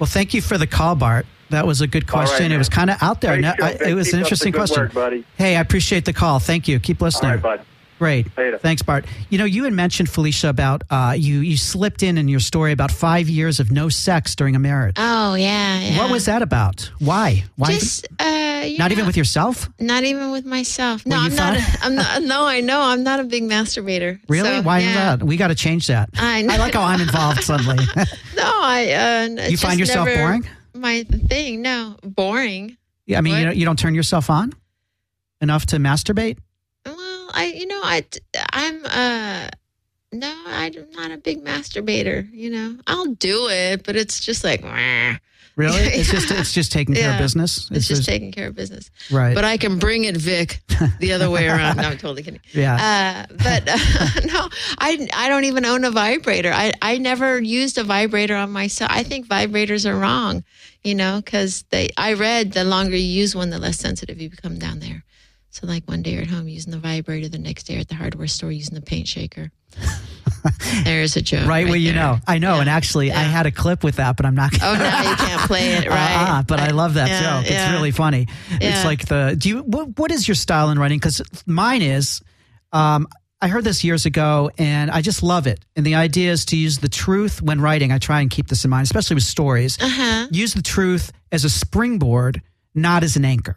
well, thank you for the call, Bart. That was a good All right, question. it was kind of out there. Great No, I- it was Keep an interesting question. work, buddy. Hey, I appreciate the call. Thank you. Keep listening. right, bud. Great. Later. Thanks, Bart. You know, you had mentioned Felicia about uh, you. You slipped in in your story about five years of no sex during a marriage. Oh yeah, yeah. What was that about? Why? Why? Just uh, you not know, even with yourself? not even with myself. No, Well, I'm not. found- A, I'm not. No, I know. I'm not a big masturbator. Really? So, Why yeah. that? We got to change that. I know. I like how I'm involved suddenly. No, I. Uh, you find yourself never boring? My thing. No, boring. Yeah, I mean, you, you don't turn yourself on enough to masturbate. Well, I. You know, I. I'm. Uh. No, I'm not a big masturbator. You know, I'll do it, but it's just like. It's Really? It's just it's just taking care of Yeah. business. just taking care of business. right. But I can bring it, Vic, the other way around. No, I'm totally kidding. yeah. Uh, but uh, no, I, I don't even own a vibrator. I, I never used a vibrator on myself. I think vibrators are wrong, you know, because they. I read the longer you use one, the less sensitive you become down there. So like one day you're at home using the vibrator, the next day at the hardware store using the paint shaker. There's a joke. right where you there. know. I know. Yeah. And actually, I had a clip with that, but I'm not. going to. Oh, no, you can't play it, right? Ah, but I love that Yeah, joke. yeah. It's really funny. It's like the do you what what is your style in writing? Because mine is, um, I heard this years ago, and I just love it. And the idea is to use the truth when writing. I try and keep this in mind, especially with stories. Uh-huh. Use the truth as a springboard, not as an anchor.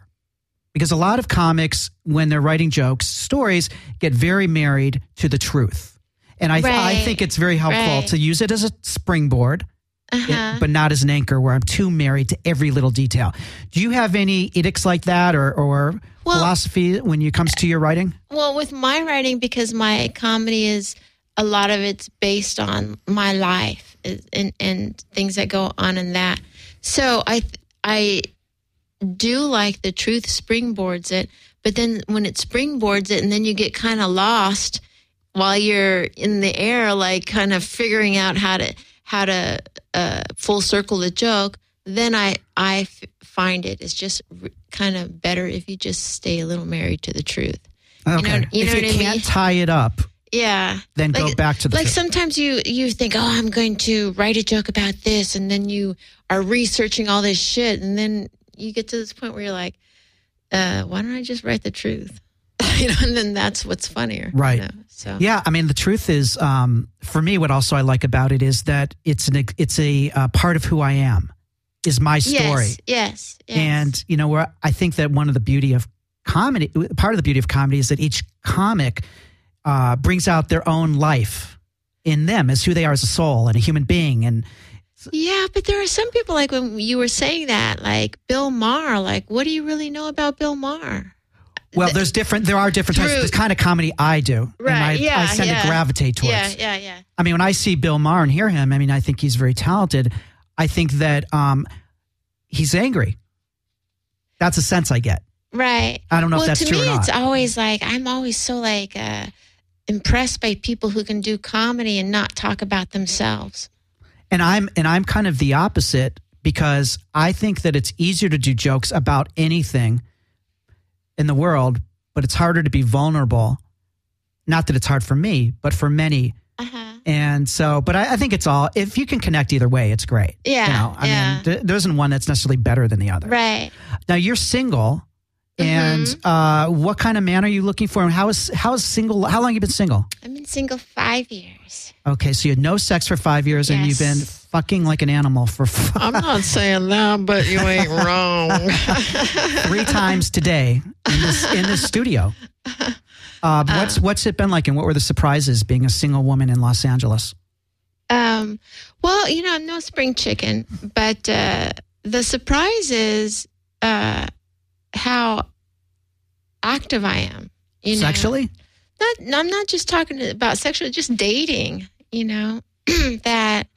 Because a lot of comics, when they're writing jokes, stories, get very married to the truth. And I, I think it's very helpful Right. to use it as a springboard Uh-huh. but not as an anchor where I'm too married to every little detail. Do you have any edicts like that or, or Well- philosophy when it comes to your writing? Well, with my writing, because my comedy is a lot of it's based on my life and and things that go on in that. So I I do like the truth springboards it, but then when it springboards it, and then you get kind of lost while you're in the air, like kind of figuring out how to how to uh, full circle the joke. Then I I f- find it is just r- kind of better if you just stay a little married to the truth. Okay. know- you if know you what I can't mean? tie it up, Yeah. then go back to the Like truth. sometimes you you think, oh, I'm going to write a joke about this, and then you are researching all this shit, and then you get to this point where you're like, uh, why don't I just write the truth? you know, and then that's what's funnier. you Right. know? So Yeah, I mean the truth is, um, for me, what also I like about it is that it's an it's a uh, part of who I am, is my story, Yes. Yes. yes. and you know where I think that one of the beauty of comedy, part of the beauty of comedy is that each comic uh, brings out their own life in them as who they are as a soul and a human being, and Yeah, but there are some people like when you were saying that, like Bill Maher. Like, what do you really know about Bill Maher? Well, there's different. There are different types. This kind of comedy I do, and I, Right, yeah, I tend yeah. to gravitate towards. Yeah, yeah, yeah. I mean, when I see Bill Maher and hear him, I mean, I think he's very talented. I think that um, he's angry. That's a sense I get. Right. I don't know if that's to true me, or not. it's always like I'm always so like uh, impressed by people who can do comedy and not talk about themselves. and I'm and I'm kind of the opposite because I think that it's easier to do jokes about anything in the world, but it's harder to be vulnerable. Not that it's hard for me, but for many. Uh-huh. And so, but I, I think it's all, if you can connect either way, it's great. Yeah, You know, I yeah. mean, th- there isn't one that's necessarily better than the other. Right. Now you're single. And Mm-hmm. uh, what kind of man are you looking for? And how is how is single? How long you been single? I've been single five years. Okay, so you had no sex for five years, and you've been Yes. Fucking like an animal for f- I'm not saying that, but you ain't wrong. three times today in this in this studio. Uh, what's what's it been like, and what were the surprises being a single woman in Los Angeles? Um, well, you know, I'm no spring chicken, but uh, the surprise is uh, how active I am. You know, Sexually, Not, I'm not just talking about sexual, just dating. You know, that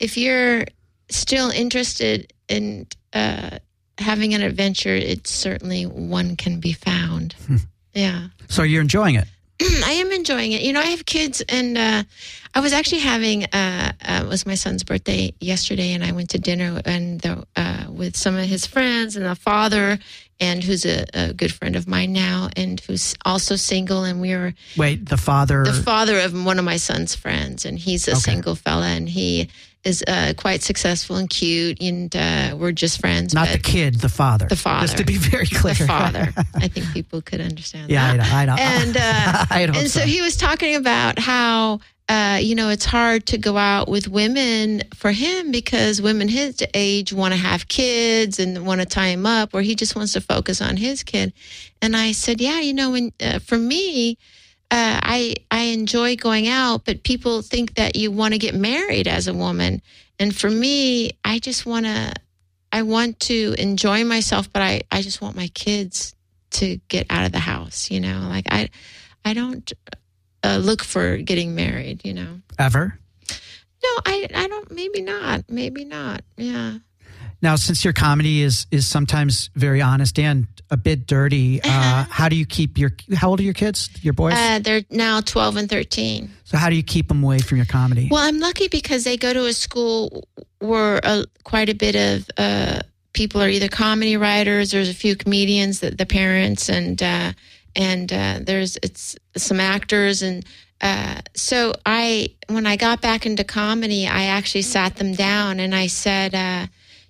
if you're still interested in uh, having an adventure, it's certainly one can be found. yeah. so you're enjoying it. I am enjoying it. You know, I have kids, and uh, I was actually having uh, uh, it was my son's birthday yesterday, and I went to dinner and the, uh, with some of his friends and a father, and who's a, a good friend of mine now, and who's also single, and we were Wait, the father. the father of one of my son's friends, and he's a Okay. single fella, and he is uh, quite successful and cute, and uh, we're just friends. not the kid, the father. The father. Just to be very clear. the father. I think people could understand yeah, I that. know. I know. And uh, I and so so. he was talking about how uh, you know it's hard to go out with women for him because women his age want to have kids and want to tie him up, or he just wants to focus on his kid. And I said, yeah, you know, when uh, for me. Uh, I I enjoy going out, but people think that you want to get married as a woman, and for me, I just want to I want to enjoy myself, but I I just want my kids to get out of the house. You know, like I I don't uh, look for getting married. You know, Ever? no, I I don't. Maybe not. Maybe not. Yeah. Now, since your comedy is is sometimes very honest and a bit dirty, uh, how do you keep your? How old are your kids? Your boys? Uh, they're now twelve and thirteen. so how do you keep them away from your comedy? Well, I'm lucky because they go to a school where uh, quite a bit of uh, people are either comedy writers. There's a few comedians that the parents and uh, and uh, there's it's some actors and uh, so I when I got back into comedy, I actually sat them down and I said. Uh,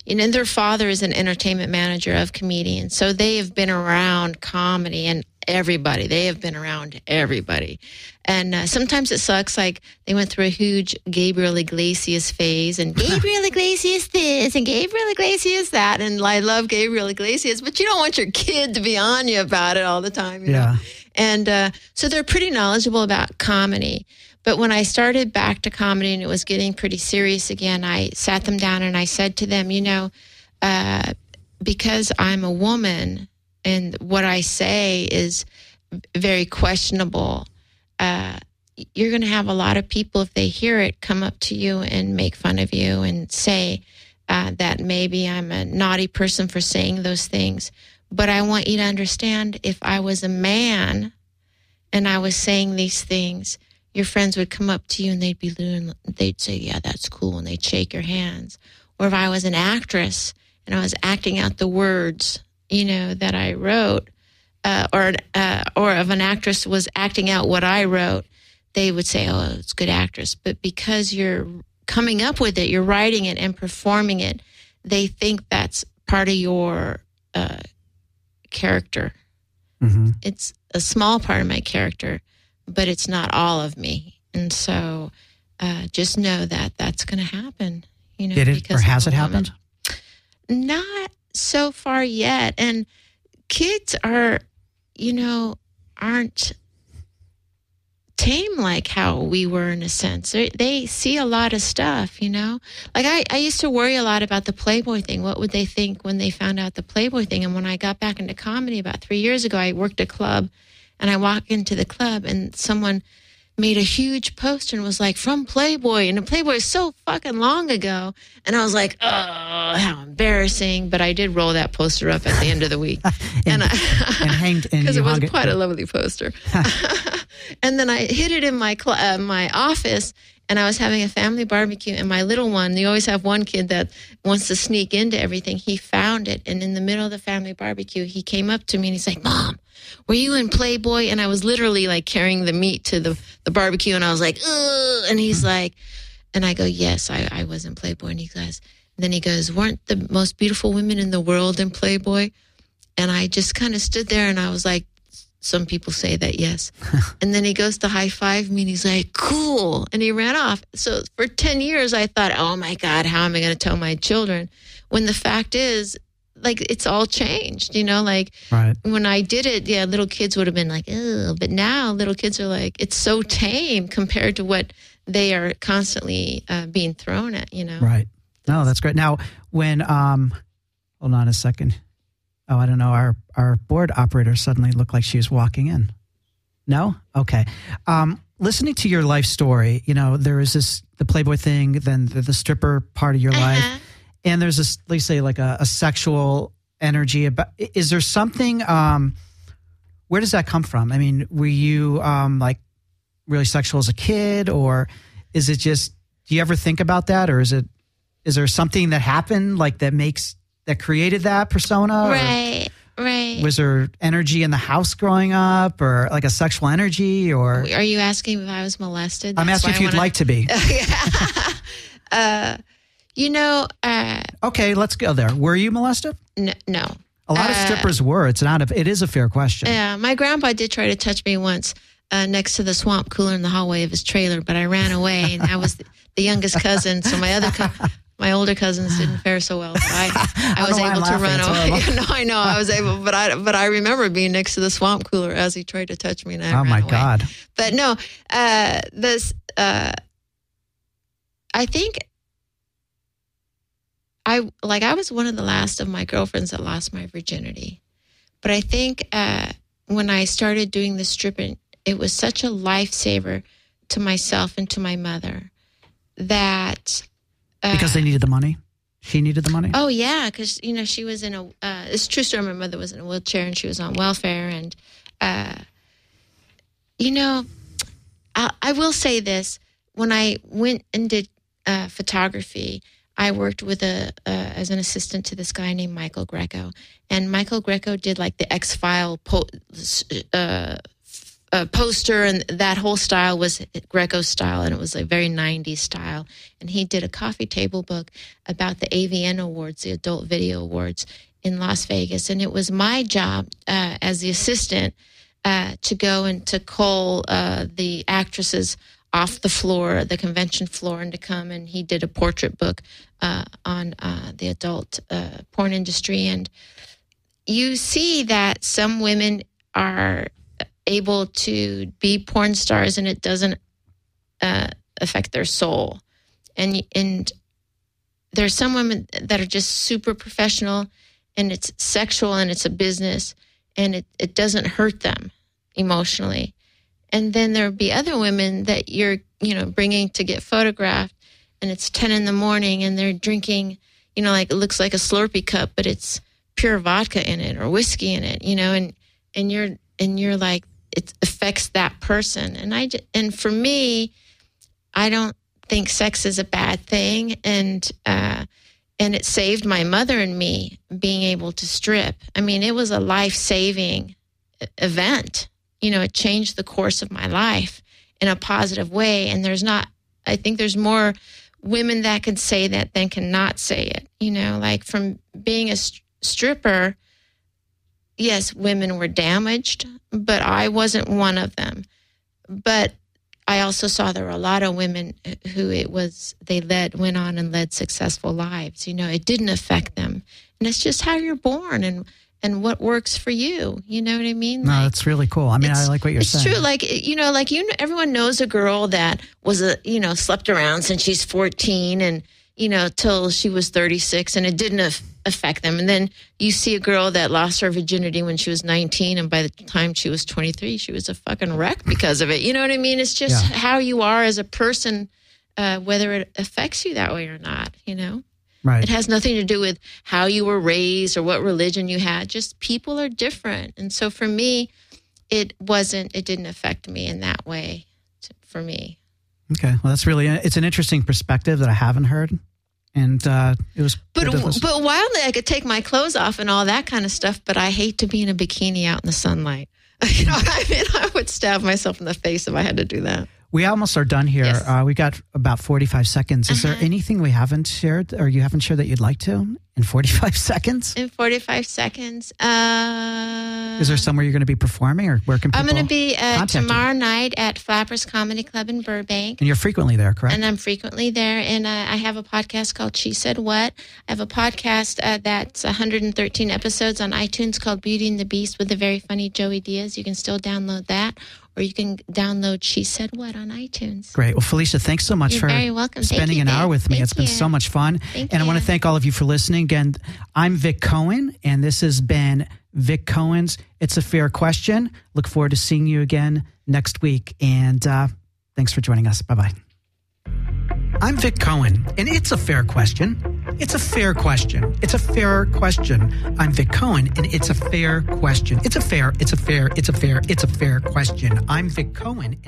and their father is an entertainment manager of comedians, so they have been around comedy and everybody. They have been around everybody, and uh, sometimes it sucks. Like they went through a huge Gabriel Iglesias phase, and Gabriel Iglesias this and Gabriel Iglesias that, and I love Gabriel Iglesias, but you don't want your kid to be on you about it all the time. You Yeah. know? and uh, so they're pretty knowledgeable about comedy. But when I started back to comedy and it was getting pretty serious again, I sat them down and I said to them, you know, uh, because I'm a woman and what I say is very questionable, uh, you're going to have a lot of people, if they hear it, come up to you and make fun of you and say uh, that maybe I'm a naughty person for saying those things. But I want you to understand if I was a man and I was saying these things, your friends would come up to you and they'd be doing, they'd say, "Yeah, that's cool," and they'd shake your hands. Or if I was an actress and I was acting out the words, you know, that I wrote, uh, or uh, or if an actress was acting out what I wrote, they would say, "Oh, it's good actress." But because you're coming up with it, you're writing it and performing it, they think that's part of your uh, character hmm it's a small part of my character, but it's not all of me. And so uh, just know that that's going to happen. You know, Did it or has it happened? Not so far yet. And kids are, you know, aren't tame like how we were in a sense. They, they see a lot of stuff, you know? Like I, I used to worry a lot about the Playboy thing. What would they think when they found out the Playboy thing? And when I got back into comedy about three years ago, I worked a club and I walked into the club and someone made a huge poster and was like from Playboy and the Playboy is so fucking long ago. And I was like, oh, how embarrassing. But I did roll that poster up at the end of the week. And, and I, and hanged and because it was hung it- quite a lovely poster. and then I hid it in my cl- uh, my office, and I was having a family barbecue, and my little one, you always have one kid that wants to sneak into everything. He found it, and in the middle of the family barbecue, he came up to me and he's like, "Mom, were you in Playboy?" And I was literally like carrying the meat to the the barbecue, and I was like, "Ugh," and he's like, and I go, "Yes, I, I was in Playboy," and he goes, then he goes, "Weren't the most beautiful women in the world in Playboy?" And I just kind of stood there, and I was like, some people say that, yes. and then he goes to high five me and he's like, cool. And he ran off. So for 10 years, I thought, oh my God, how am I going to tell my children? When the fact is, like, it's all changed, you know? Like, Right. when I did it, yeah, little kids would have been like, oh, but now little kids are like, it's so tame compared to what they are constantly uh, being thrown at, you know? Right. No, that's great. Now, when um, hold on a second. Oh, I don't know. Our our board operator suddenly looked like she was walking in. No. Okay. Um, listening to your life story, you know, there is this the Playboy thing, then the, the stripper part of your Uh-huh. life, and there's this, let's say, like a, a sexual energy. About is there something? Um, where does that come from? I mean, were you um, like really sexual as a kid, or is it just? Do you ever think about that, or is it? Is there something that happened like that makes that created that persona? Right, right. Was there energy in the house growing up, or like a sexual energy, or Are you asking if I was molested? I'm asking if you'd wanna- like to be. uh, you know, uh, Okay, let's go there. Were you molested? n- no. A lot of Uh, strippers were. It's not. A, it is a fair question. Yeah, my grandpa did try to touch me once uh, next to the swamp cooler in the hallway of his trailer, but I ran away, and I was the, the youngest cousin, so my other, co- my older cousins didn't fare so well. I, I don't was know why I'm able to run away. no, I know I was able, but I, but I remember being next to the swamp cooler as he tried to touch me, and I oh my away. God. But no, uh, this, uh, I think I like I was one of the last of my girlfriends that lost my virginity. But I think uh, when I started doing the stripping, it was such a lifesaver to myself and to my mother that uh, Because they needed the money. She needed the money. Oh yeah, because you know she was in a. Uh, it's true story. My mother was in a wheelchair and she was on welfare, and uh, you know, I, I will say this: when I went and did uh, photography, I worked with a uh, as an assistant to this guy named Michael Grecco, and Michael Grecco did like the X File po- uh, poster, and that whole style was Grecco style, and it was a very '90s style. And he did a coffee table book about the AVN Awards, the Adult Video Awards in Las Vegas, and it was my job uh, as the assistant uh, to go and to call uh, the actresses off the floor, the convention floor, and to come. And he did a portrait book uh, on uh, the adult porn industry. And you see that some women are able to be porn stars, and it doesn't uh, affect their soul. And and there's some women that are just super professional, and it's sexual, and it's a business, and it, it doesn't hurt them emotionally. And then there'll be other women that you're, you know, bringing to get photographed, and it's 10 in the morning, and they're drinking, you know, like it looks like a Slurpee cup, but it's pure vodka in it or whiskey in it, you know, and and you're and you're like it affects that person. And I and for me, I don't think sex is a bad thing, and uh, and it saved my mother and me being able to strip. I mean, it was a life saving event. You know, it changed the course of my life in a positive way. And there's not, I think there's more women that can say that than cannot say it. You know, like from being a st- stripper, yes, women were damaged, but I wasn't one of them. But I also saw there were a lot of women who it was they led went on and led successful lives. You know, it didn't affect them, and it's just how you're born and and what works for you. You know what I mean? No, Like, that's really cool. I mean, I like what you're it's saying. It's true. Like you know, like you everyone knows a girl that was a you know slept around since she's fourteen and you know till she was thirty six, and it didn't af- affect them. And then you see a girl that lost her virginity when she was nineteen, and by the time she was twenty three, she was a fucking wreck because of it. You know what I mean? It's just Yeah. how you are as a person, uh, whether it affects you that way or not. You know. right. It has nothing to do with how you were raised or what religion you had. Just people are different. And so for me, it wasn't, it didn't affect me in that way t- for me. Okay, well, that's really it's an interesting perspective that I haven't heard, and uh, it was. But was- but wildly, I could take my clothes off and all that kind of stuff. But I hate to be in a bikini out in the sunlight. You know, I mean, I would stab myself in the face if I had to do that. We almost are done here. Yes. Uh, we got about forty-five seconds. Is there Uh-huh. anything we haven't shared, or you haven't shared that you'd like to in forty-five seconds? In 45 seconds. Uh, Is there somewhere you're going to be performing, or where can people? I'm going to be uh, contact you? tomorrow night at Flappers Comedy Club in Burbank. And you're frequently there, correct? And I'm frequently there. And uh, I have a podcast called She Said What. I have a podcast uh, that's 113 episodes on iTunes called Beauty and the Beast with the very funny Joey Diaz. You can still download that, or you can download She Said What on iTunes. Great. Well, Felicia, thanks so much You're for very welcome. Spending you, an hour with me. Thank it's been so much fun. Thank and I want to thank all of you for listening. Again, I'm Vic Cohen, and this has been Vic Cohen's It's a Fair Question. Look forward to seeing you again next week. And uh, thanks for joining us. Bye bye. I'm Vic Cohen, and it's a fair question. It's a fair question. It's a fair question. I'm Vic Cohen, and it's a fair question. It's a fair, it's a fair, it's a fair, it's a fair question. I'm Vic Cohen. And